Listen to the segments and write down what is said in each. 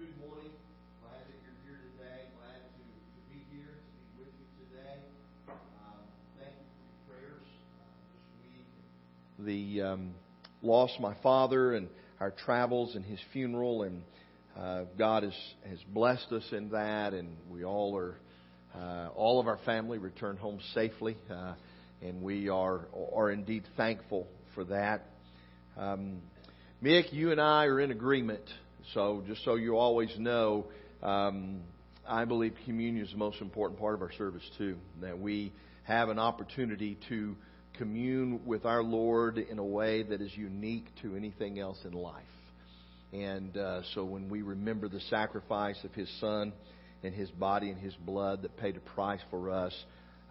good morning. Glad that you're here today. Glad to, to be here, to be with you today. Um, thank you for your prayers uh, this week. The um, loss of my father and our travels and his funeral, and uh, God has, has blessed us in that, and we all are, uh, all of our family returned home safely, uh, and we are, are indeed thankful for that. Um, Mick, you and I are in agreement so just so you always know, um, I believe communion is the most important part of our service too. That we have an opportunity to commune with our Lord in a way that is unique to anything else in life. And uh, so when we remember the sacrifice of His Son and His body and His blood that paid a price for us,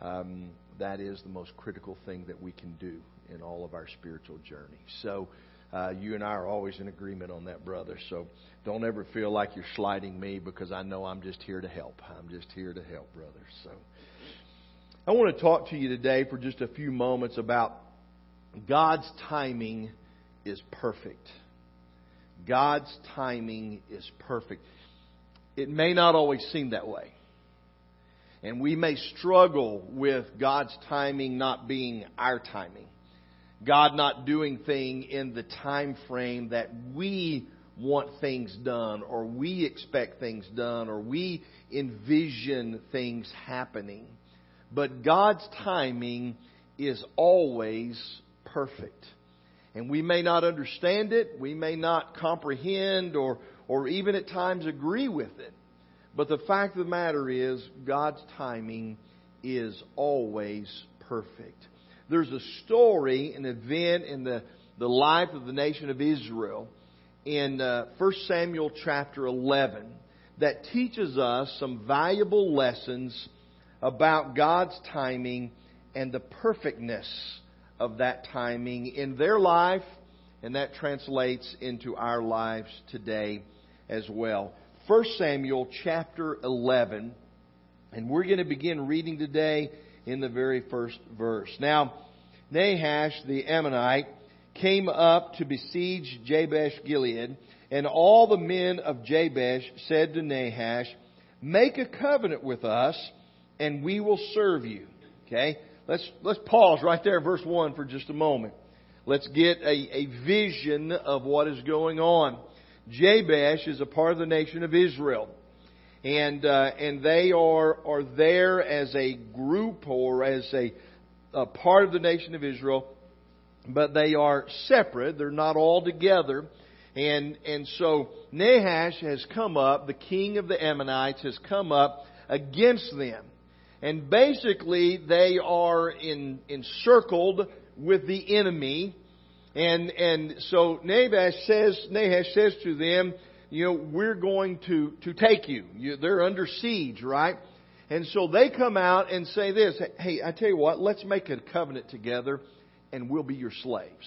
um, that is the most critical thing that we can do in all of our spiritual journey. So uh, you and I are always in agreement on that, brother. So don't ever feel like you're sliding me because I know I'm just here to help. I'm just here to help, brother. So I want to talk to you today for just a few moments about God's timing is perfect. God's timing is perfect. It may not always seem that way. And we may struggle with God's timing not being our timing. God not doing thing in the time frame that we want things done or we expect things done or we envision things happening. But God's timing is always perfect. And we may not understand it, we may not comprehend or, or even at times agree with it. But the fact of the matter is, God's timing is always perfect. There's a story, an event in the, the life of the nation of Israel in uh, 1 Samuel chapter 11 that teaches us some valuable lessons about God's timing and the perfectness of that timing in their life, and that translates into our lives today as well. 1 Samuel chapter 11, and we're going to begin reading today in the very first verse. Now, Nahash the Ammonite came up to besiege Jabesh Gilead, and all the men of Jabesh said to Nahash, Make a covenant with us, and we will serve you. Okay? Let's, let's pause right there, verse 1, for just a moment. Let's get a, a vision of what is going on. Jabesh is a part of the nation of Israel. And, uh, and they are, are there as a group or as a, a part of the nation of Israel, but they are separate. They're not all together. And, and so Nahash has come up, the king of the Ammonites has come up against them. And basically, they are in, encircled with the enemy. And, and so Nahash says, Nahash says to them, you know, we're going to, to take you. you. They're under siege, right? And so they come out and say this, hey, I tell you what, let's make a covenant together and we'll be your slaves.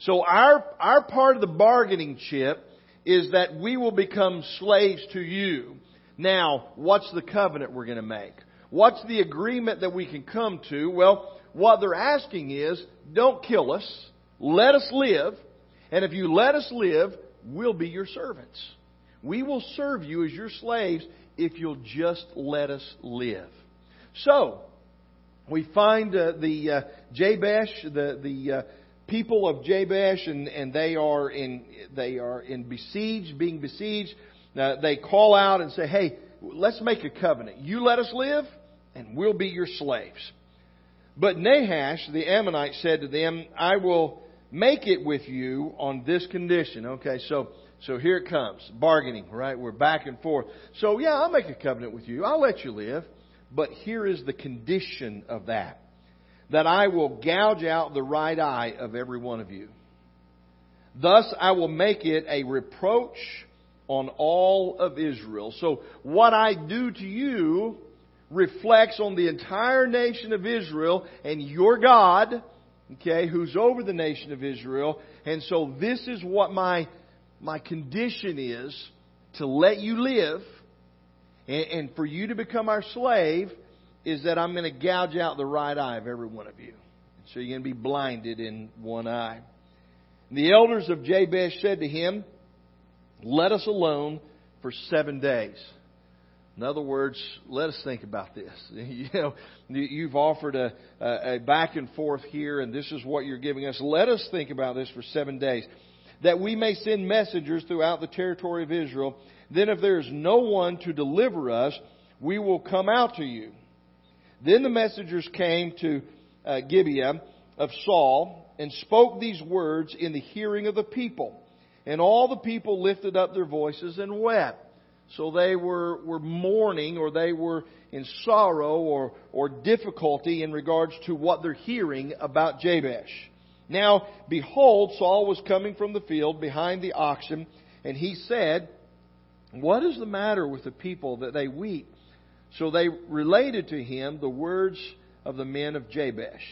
So our, our part of the bargaining chip is that we will become slaves to you. Now, what's the covenant we're going to make? What's the agreement that we can come to? Well, what they're asking is, don't kill us. Let us live. And if you let us live, we'll be your servants. We will serve you as your slaves if you'll just let us live. So, we find uh, the uh, Jabesh, the the uh, people of Jabesh, and, and they are in they are in besieged, being besieged. Uh, they call out and say, "Hey, let's make a covenant. You let us live, and we'll be your slaves." But Nahash, the Ammonite, said to them, "I will make it with you on this condition." Okay, so so here it comes. Bargaining, right? We're back and forth. So yeah, I'll make a covenant with you. I'll let you live. But here is the condition of that. That I will gouge out the right eye of every one of you. Thus I will make it a reproach on all of Israel. So what I do to you reflects on the entire nation of Israel and your God, okay, who's over the nation of Israel. And so this is what my my condition is to let you live and, and for you to become our slave is that I'm going to gouge out the right eye of every one of you. So you're going to be blinded in one eye. The elders of Jabesh said to him, Let us alone for seven days. In other words, let us think about this. You know, you've offered a, a, back and forth here, and this is what you're giving us. Let us think about this for seven days. That we may send messengers throughout the territory of Israel. Then, if there is no one to deliver us, we will come out to you. Then the messengers came to uh, Gibeah of Saul and spoke these words in the hearing of the people. And all the people lifted up their voices and wept. So they were, were mourning or they were in sorrow or, or difficulty in regards to what they're hearing about Jabesh. Now, behold, Saul was coming from the field behind the oxen, and he said, What is the matter with the people that they weep? So they related to him the words of the men of Jabesh.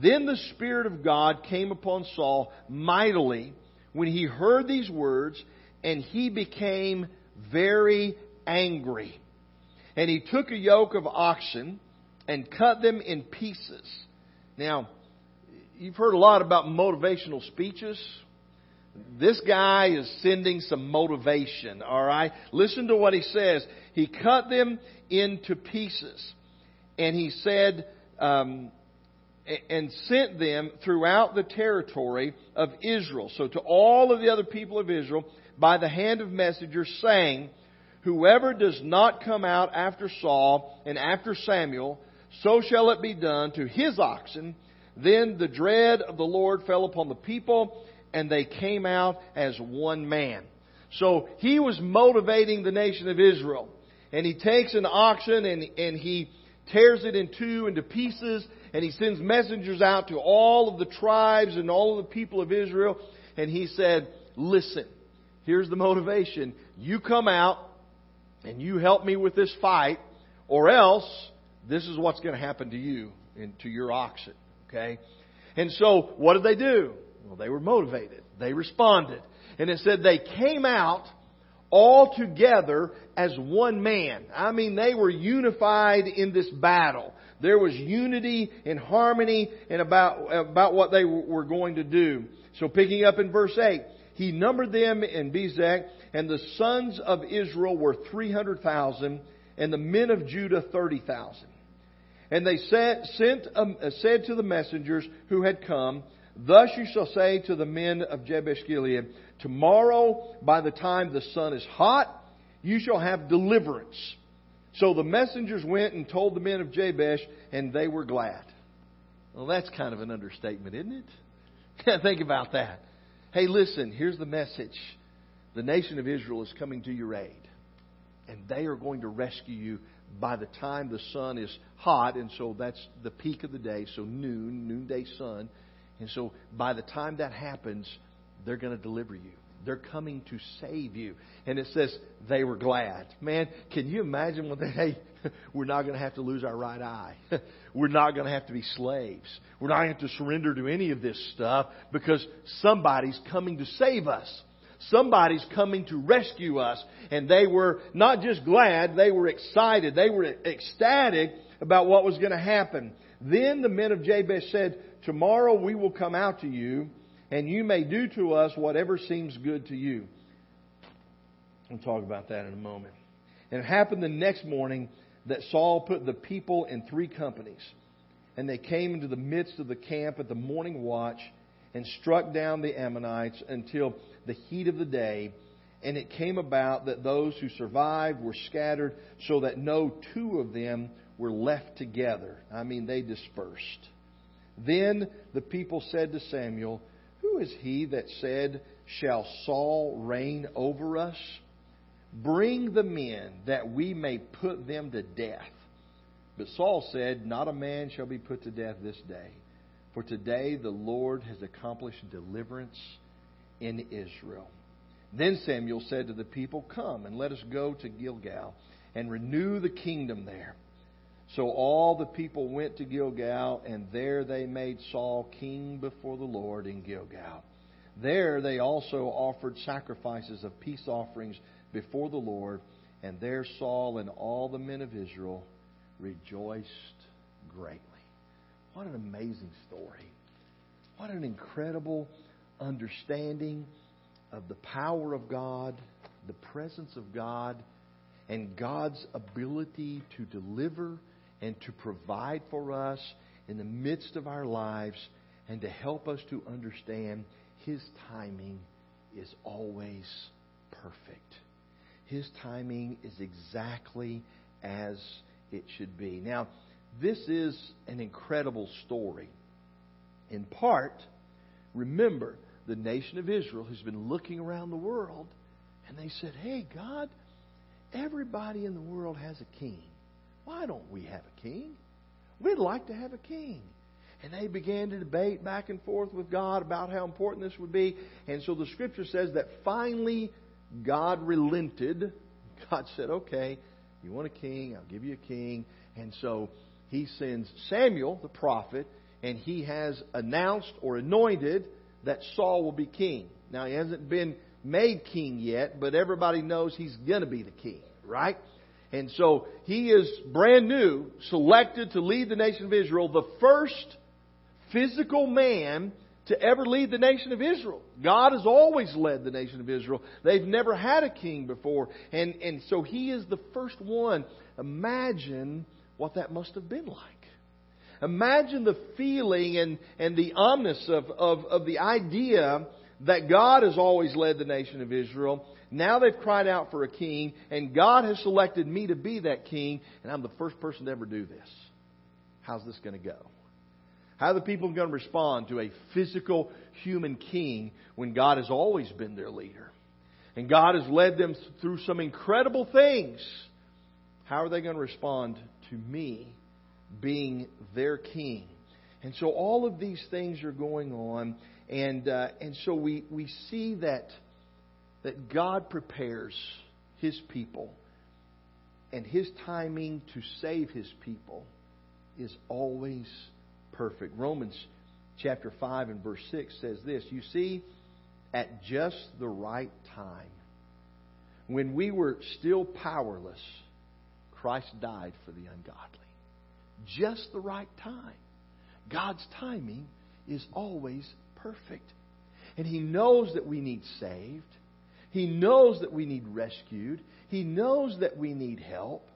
Then the Spirit of God came upon Saul mightily when he heard these words, and he became very angry. And he took a yoke of oxen and cut them in pieces. Now, you've heard a lot about motivational speeches. This guy is sending some motivation, all right? Listen to what he says. He cut them into pieces. And he said, um, and sent them throughout the territory of Israel. So to all of the other people of Israel, by the hand of messengers, saying, Whoever does not come out after Saul and after Samuel, so shall it be done to his oxen. Then the dread of the Lord fell upon the people, and they came out as one man. So he was motivating the nation of Israel. And he takes an oxen and, and he tears it in two into pieces, and he sends messengers out to all of the tribes and all of the people of Israel. And he said, Listen, here's the motivation. You come out and you help me with this fight, or else this is what's going to happen to you and to your oxen. Okay? And so, what did they do? Well, they were motivated. They responded. And it said they came out all together as one man. I mean, they were unified in this battle. There was unity and harmony and about, about what they were going to do. So picking up in verse 8, he numbered them in Bezek, and the sons of Israel were 300,000, and the men of Judah 30,000. And they said, sent, um, said to the messengers who had come, Thus you shall say to the men of Jabesh Gilead, Tomorrow, by the time the sun is hot, you shall have deliverance. So the messengers went and told the men of Jabesh, and they were glad. Well, that's kind of an understatement, isn't it? Think about that. Hey, listen, here's the message. The nation of Israel is coming to your aid, and they are going to rescue you by the time the sun is hot, and so that's the peak of the day, so noon, noonday sun. And so by the time that happens, they're going to deliver you. They're coming to save you. And it says they were glad. Man, can you imagine when they, hey, we're not going to have to lose our right eye. we're not going to have to be slaves. We're not going to have to surrender to any of this stuff because somebody's coming to save us. Somebody's coming to rescue us. And they were not just glad, they were excited. They were ecstatic about what was going to happen. Then the men of Jabesh said, Tomorrow we will come out to you and you may do to us whatever seems good to you. We'll talk about that in a moment. And it happened the next morning that Saul put the people in three companies. And they came into the midst of the camp at the morning watch and struck down the Ammonites until the heat of the day. And it came about that those who survived were scattered so that no two of them were left together. I mean, they dispersed. Then the people said to Samuel, who is he that said, Shall Saul reign over us? Bring the men that we may put them to death. But Saul said, Not a man shall be put to death this day. For today the Lord has accomplished deliverance in Israel. Then Samuel said to the people, Come and let us go to Gilgal and renew the kingdom there. So all the people went to Gilgal, and there they made Saul king before the Lord in Gilgal. There they also offered sacrifices of peace offerings before the Lord, and there Saul and all the men of Israel rejoiced greatly. What an amazing story. What an incredible understanding of the power of God, the presence of God, and God's ability to deliver and to provide for us in the midst of our lives and to help us to understand His timing is always perfect. His timing is exactly as it should be. Now, this is an incredible story. In part, remember, the nation of Israel has been looking around the world and they said, Hey, God, everybody in the world has a king. Why don't we have a king? We'd like to have a king. And they began to debate back and forth with God about how important this would be. And so the scripture says that finally God relented. God said, Okay, you want a king? I'll give you a king. And so he sends Samuel, the prophet, and he has announced or anointed that Saul will be king. Now, he hasn't been made king yet, but everybody knows he's going to be the king, right? And so he is brand new, selected to lead the nation of Israel, the first physical man to ever lead the nation of Israel. God has always led the nation of Israel. They've never had a king before. And, and so he is the first one. Imagine what that must have been like. Imagine the feeling and, and the omness of, of, of the idea that God has always led the nation of Israel. Now they've cried out for a king, and God has selected me to be that king, and I'm the first person to ever do this. How's this going to go? How are the people going to respond to a physical human king when God has always been their leader? And God has led them through some incredible things. How are they going to respond to me being their king? And so all of these things are going on, and uh, and so we we see that that God prepares His people, and His timing to save His people is always perfect. Romans chapter 5 and verse 6 says this You see, at just the right time, when we were still powerless, Christ died for the ungodly. Just the right time. God's timing is always perfect. And He knows that we need saved. He knows that we need rescued. He knows that we need help.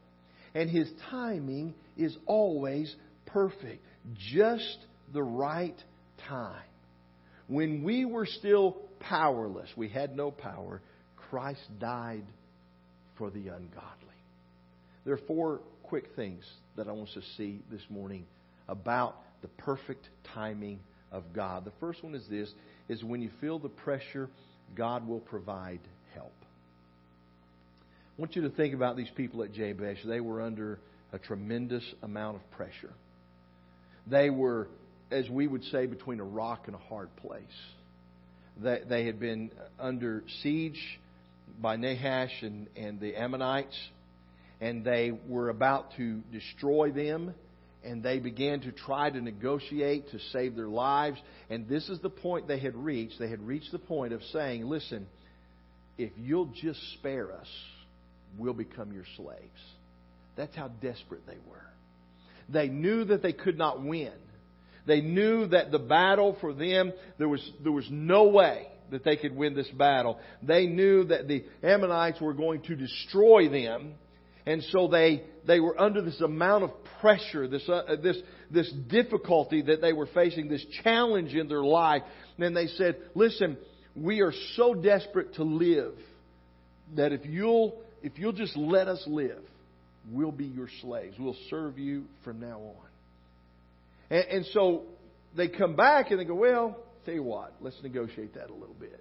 And His timing is always perfect. Just the right time. When we were still powerless, we had no power, Christ died for the ungodly. There are four quick things that I want us to see this morning about the perfect timing of God. The first one is this is when you feel the pressure, God will provide help. I want you to think about these people at Jabesh. They were under a tremendous amount of pressure. They were, as we would say, between a rock and a hard place. They, they had been under siege by Nahash and, and the Ammonites, and they were about to destroy them and they began to try to negotiate to save their lives. And this is the point they had reached. They had reached the point of saying, listen, if you'll just spare us, we'll become your slaves. That's how desperate they were. They knew that they could not win. They knew that the battle for them, there was, there was no way that they could win this battle. They knew that the Ammonites were going to destroy them. And so they, they were under this amount of pressure, this, uh, this, this difficulty that they were facing, this challenge in their life. And they said, listen, we are so desperate to live that if you'll, if you'll just let us live, we'll be your slaves. We'll serve you from now on. And, and so they come back and they go, well, tell you what, let's negotiate that a little bit.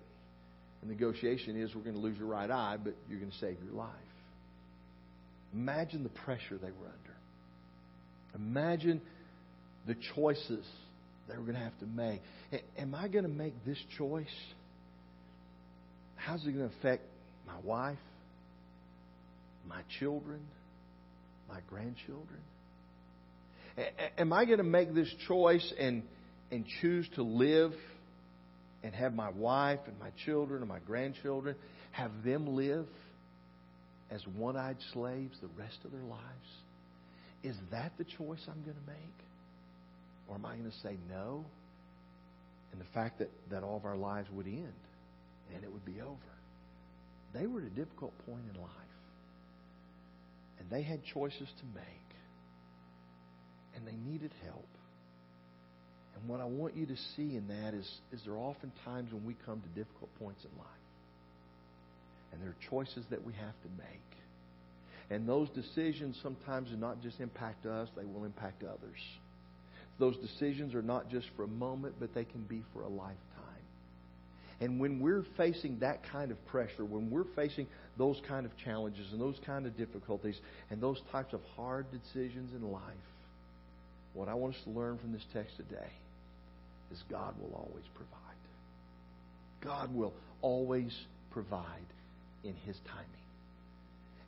The negotiation is we're going to lose your right eye, but you're going to save your life. Imagine the pressure they were under. Imagine the choices they were going to have to make. Am I going to make this choice? How's it going to affect my wife, my children, my grandchildren? Am I going to make this choice and, and choose to live and have my wife and my children and my grandchildren, have them live as one eyed slaves the rest of their lives? Is that the choice I'm going to make? Or am I going to say no? And the fact that, that all of our lives would end and it would be over. They were at a difficult point in life. And they had choices to make. And they needed help. And what I want you to see in that is, is there are often times when we come to difficult points in life. And there are choices that we have to make. And those decisions sometimes do not just impact us, they will impact others. Those decisions are not just for a moment, but they can be for a lifetime. And when we're facing that kind of pressure, when we're facing those kind of challenges and those kind of difficulties and those types of hard decisions in life, what I want us to learn from this text today is God will always provide. God will always provide in His timing.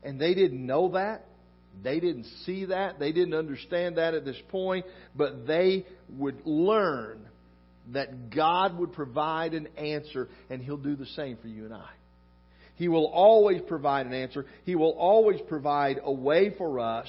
And they didn't know that. They didn't see that. They didn't understand that at this point. But they would learn that God would provide an answer, and He'll do the same for you and I. He will always provide an answer. He will always provide a way for us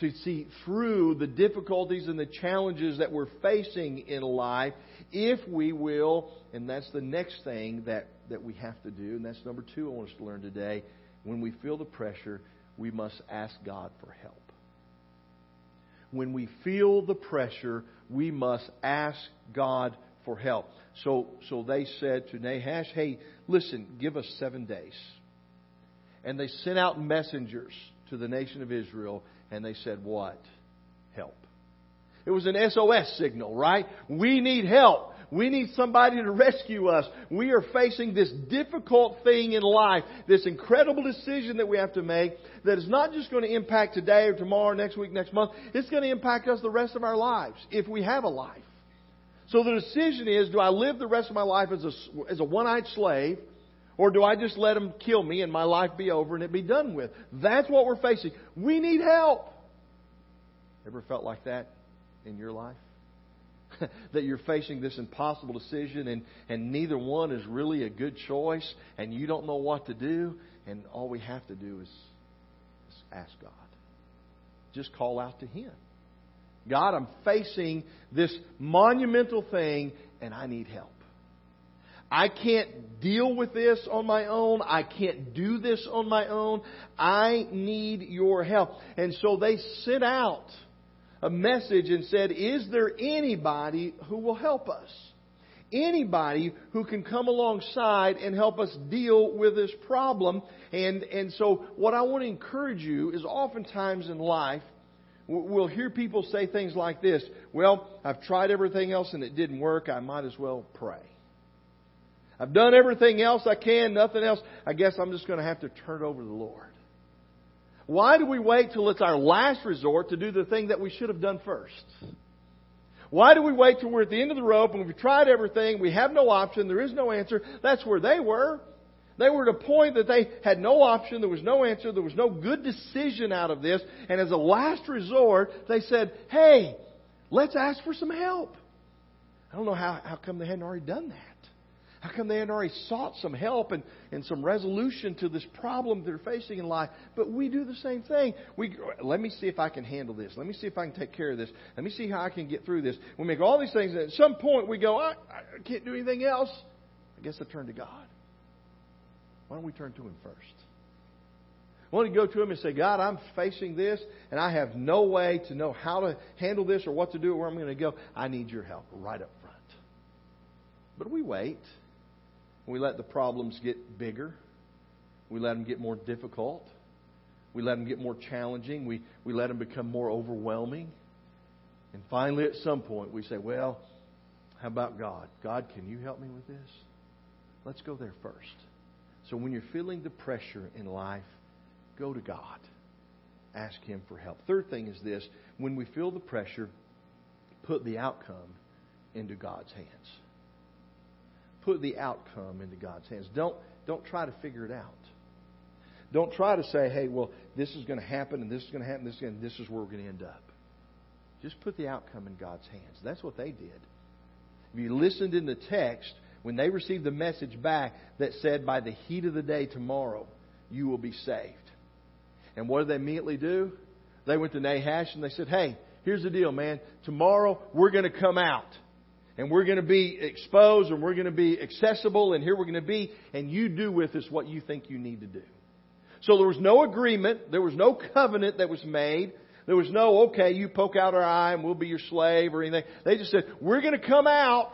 to see through the difficulties and the challenges that we're facing in life if we will, and that's the next thing that, that we have to do, and that's number two I want us to learn today. When we feel the pressure, we must ask God for help. When we feel the pressure, we must ask God for help. So, so they said to Nahash, hey, listen, give us seven days. And they sent out messengers to the nation of Israel and they said, What? Help. It was an SOS signal, right? We need help. We need somebody to rescue us. We are facing this difficult thing in life, this incredible decision that we have to make that is not just going to impact today or tomorrow, next week, next month. It's going to impact us the rest of our lives, if we have a life. So the decision is, do I live the rest of my life as a, as a one-eyed slave, or do I just let them kill me and my life be over and it be done with? That's what we're facing. We need help. Ever felt like that in your life? that you're facing this impossible decision and, and neither one is really a good choice and you don't know what to do and all we have to do is, is ask God. Just call out to Him. God, I'm facing this monumental thing and I need help. I can't deal with this on my own. I can't do this on my own. I need your help. And so they sent out a message and said, Is there anybody who will help us? Anybody who can come alongside and help us deal with this problem. And, and so, what I want to encourage you is oftentimes in life, we'll hear people say things like this Well, I've tried everything else and it didn't work. I might as well pray. I've done everything else I can, nothing else. I guess I'm just going to have to turn it over to the Lord. Why do we wait till it's our last resort to do the thing that we should have done first? Why do we wait till we're at the end of the rope and we've tried everything, we have no option, there is no answer? That's where they were. They were at a point that they had no option, there was no answer, there was no good decision out of this, and as a last resort, they said, hey, let's ask for some help. I don't know how, how come they hadn't already done that. How come they hadn't already sought some help and, and some resolution to this problem they're facing in life? But we do the same thing. We let me see if I can handle this. Let me see if I can take care of this. Let me see how I can get through this. We make all these things, and at some point we go, I, I can't do anything else. I guess I turn to God. Why don't we turn to Him first? I want to go to Him and say, God, I'm facing this, and I have no way to know how to handle this or what to do or where I'm going to go. I need your help right up front. But we wait. We let the problems get bigger. We let them get more difficult. We let them get more challenging. We, we let them become more overwhelming. And finally, at some point, we say, Well, how about God? God, can you help me with this? Let's go there first. So when you're feeling the pressure in life, go to God. Ask Him for help. Third thing is this when we feel the pressure, put the outcome into God's hands put the outcome into God's hands. Don't, don't try to figure it out. Don't try to say, hey, well, this is going to happen and this is going to happen, this is, this is where we're going to end up. Just put the outcome in God's hands. That's what they did. If you listened in the text, when they received the message back that said, by the heat of the day tomorrow, you will be saved. And what did they immediately do? They went to Nahash and they said, hey, here's the deal, man. Tomorrow we're going to come out and we're going to be exposed and we're going to be accessible and here we're going to be and you do with us what you think you need to do. So there was no agreement. There was no covenant that was made. There was no, okay, you poke out our eye and we'll be your slave or anything. They just said, we're going to come out.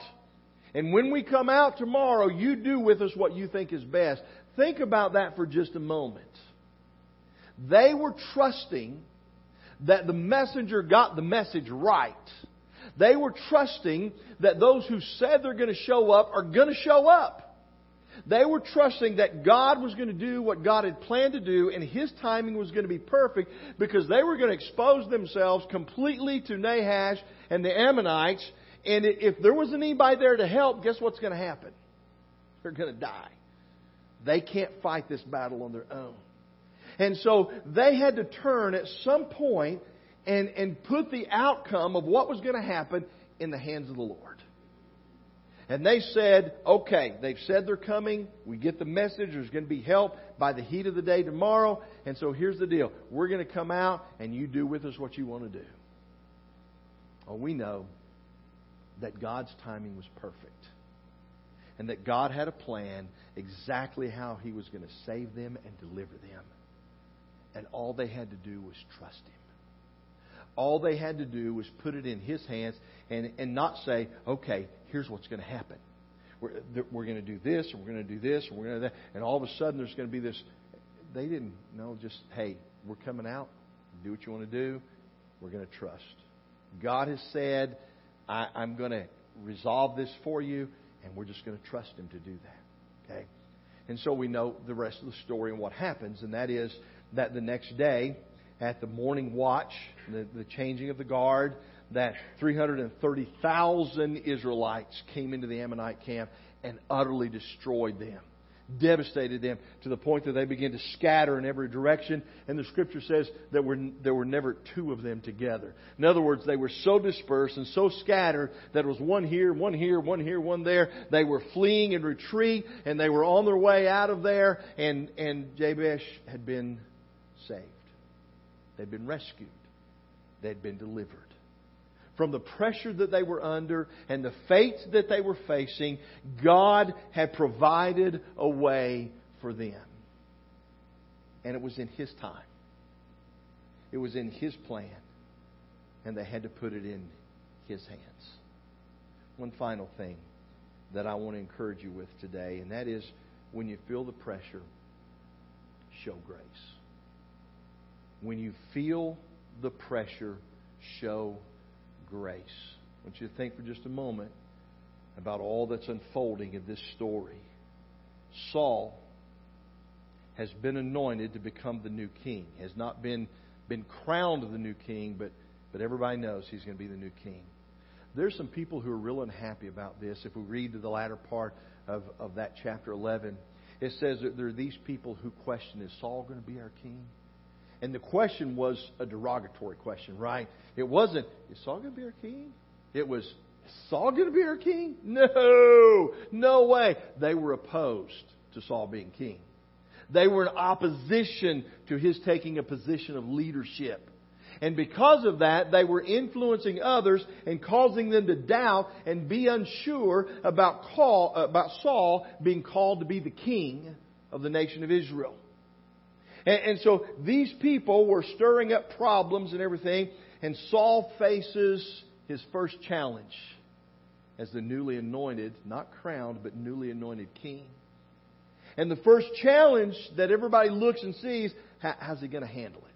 And when we come out tomorrow, you do with us what you think is best. Think about that for just a moment. They were trusting that the messenger got the message right. They were trusting that those who said they're going to show up are going to show up. They were trusting that God was going to do what God had planned to do and His timing was going to be perfect because they were going to expose themselves completely to Nahash and the Ammonites. And if there wasn't anybody there to help, guess what's going to happen? They're going to die. They can't fight this battle on their own. And so they had to turn at some point and, and put the outcome of what was going to happen in the hands of the Lord. And they said, okay, they've said they're coming. We get the message. There's going to be help by the heat of the day tomorrow. And so here's the deal. We're going to come out and you do with us what you want to do. Well, we know that God's timing was perfect. And that God had a plan exactly how He was going to save them and deliver them. And all they had to do was trust Him. All they had to do was put it in His hands and, and not say, okay, here's what's going to happen. We're, we're going to do this, and we're going to do this, and we're going to that. And all of a sudden, there's going to be this. They didn't know, just, hey, we're coming out. Do what you want to do. We're going to trust. God has said, I, I'm going to resolve this for you, and we're just going to trust Him to do that. Okay? And so we know the rest of the story and what happens, and that is that the next day, at the morning watch, the, the changing of the guard, that 330,000 Israelites came into the Ammonite camp and utterly destroyed them, devastated them to the point that they began to scatter in every direction. And the scripture says that were, there were never two of them together. In other words, they were so dispersed and so scattered that it was one here, one here, one here, one there. They were fleeing in retreat and they were on their way out of there and, and Jabesh had been saved. They'd been rescued. They'd been delivered from the pressure that they were under and the fate that they were facing, God had provided a way for them. And it was in His time, it was in His plan, and they had to put it in His hands. One final thing that I want to encourage you with today, and that is when you feel the pressure, show grace. When you feel the pressure, show grace. I want you to think for just a moment about all that's unfolding in this story. Saul has been anointed to become the new king. Has not been been crowned the new king, but but everybody knows he's going to be the new king. There's some people who are real unhappy about this. If we read to the latter part of, of that chapter 11, it says that there are these people who question, is Saul going to be our king? And the question was a derogatory question, right? It wasn't, is Saul going to be our king? It was, is Saul going to be our king? No, no way. They were opposed to Saul being king. They were in opposition to his taking a position of leadership. And because of that, they were influencing others and causing them to doubt and be unsure about, call, about Saul being called to be the king of the nation of Israel. And, and so these people were stirring up problems and everything, and Saul faces his first challenge as the newly anointed, not crowned, but newly anointed king. And the first challenge that everybody looks and sees, how's he going to handle it?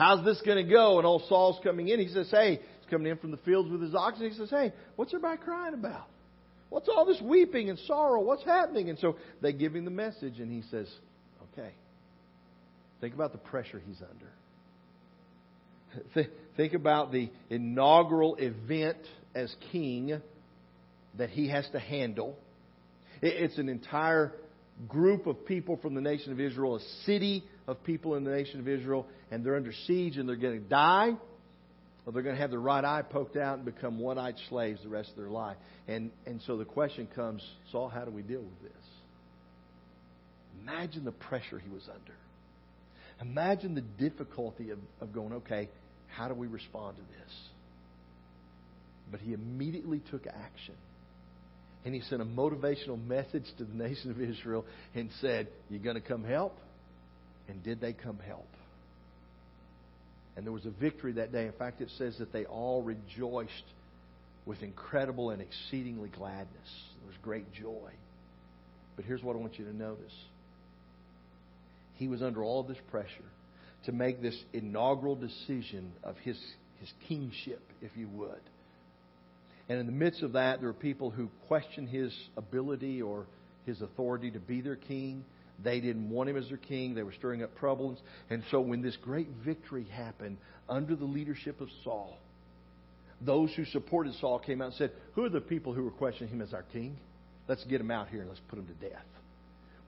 How's this going to go? And old Saul's coming in. He says, Hey, he's coming in from the fields with his oxen. He says, Hey, what's everybody crying about? What's all this weeping and sorrow? What's happening? And so they give him the message, and he says, Okay, Think about the pressure he's under. Think about the inaugural event as king that he has to handle. It's an entire group of people from the nation of Israel, a city of people in the nation of Israel, and they're under siege and they're going to die, or they're going to have their right eye poked out and become one eyed slaves the rest of their life. And, and so the question comes Saul, how do we deal with this? Imagine the pressure he was under. Imagine the difficulty of, of going, okay, how do we respond to this? But he immediately took action. And he sent a motivational message to the nation of Israel and said, "You're going to come help? And did they come help? And there was a victory that day. In fact, it says that they all rejoiced with incredible and exceedingly gladness. There was great joy. But here's what I want you to notice he was under all this pressure to make this inaugural decision of his, his kingship, if you would. And in the midst of that, there were people who questioned his ability or his authority to be their king. They didn't want him as their king. They were stirring up troubles. And so when this great victory happened under the leadership of Saul, those who supported Saul came out and said, Who are the people who were questioning him as our king? Let's get them out here and let's put them to death.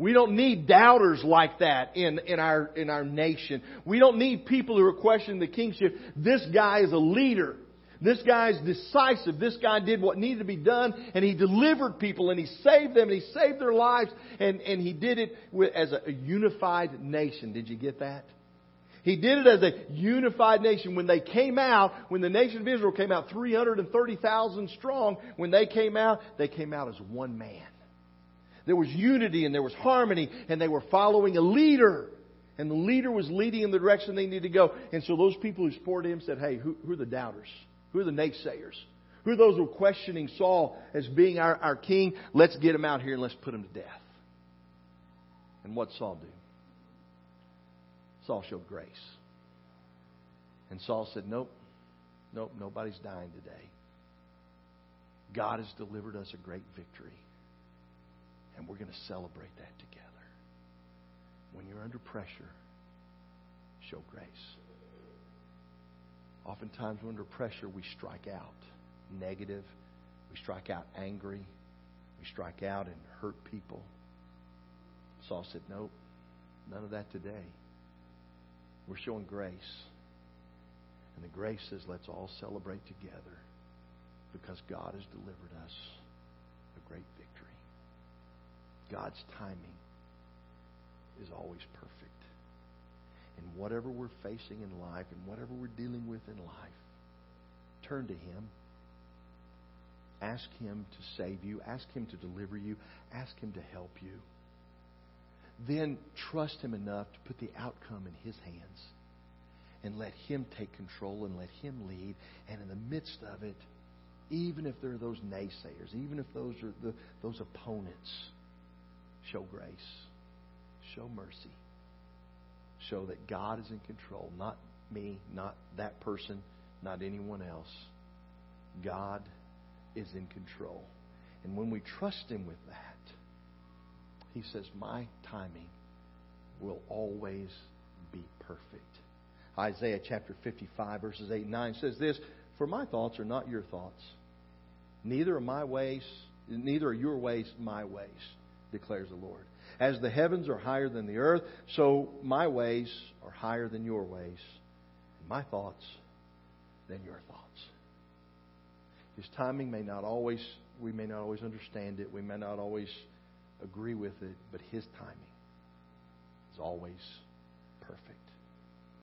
We don't need doubters like that in, in, our, in our nation. We don't need people who are questioning the kingship. This guy is a leader. This guy is decisive. This guy did what needed to be done, and he delivered people, and he saved them, and he saved their lives, and, and he did it with, as a, unified nation. Did you get that? He did it as a unified nation. When they came out, when the nation of Israel came out 330,000 strong, when they came out, they came out as one man. There was unity and there was harmony, and they were following a leader. And the leader was leading in the direction they needed to go. And so those people who supported him said, Hey, who, who are the doubters? Who are the naysayers? Who are those who are questioning Saul as being our, our king? Let's get him out here and let's put him to death. And what Saul do? Saul showed grace. And Saul said, Nope, nope, nobody's dying today. God has delivered us a great victory. And we're going to celebrate that together. When you're under pressure, show grace. Oftentimes, under pressure, we strike out negative, we strike out angry, we strike out and hurt people. Saul said, Nope, none of that today. We're showing grace. And the grace says, let's all celebrate together because God has delivered us a great victory. God's timing is always perfect. And whatever we're facing in life and whatever we're dealing with in life, turn to Him. Ask Him to save you. Ask Him to deliver you. Ask Him to help you then trust Him enough to put the outcome in His hands and let Him take control and let Him lead. And in the midst of it, even if there are those naysayers, even if those are the, those opponents, show grace, show mercy, show that God is in control, not me, not that person, not anyone else. God is in control. And when we trust Him with that, he says, My timing will always be perfect. Isaiah chapter 55, verses 8 and 9 says this For my thoughts are not your thoughts, neither are my ways, neither are your ways my ways, declares the Lord. As the heavens are higher than the earth, so my ways are higher than your ways, and my thoughts than your thoughts. His timing may not always, we may not always understand it, we may not always agree with it, but His timing is always.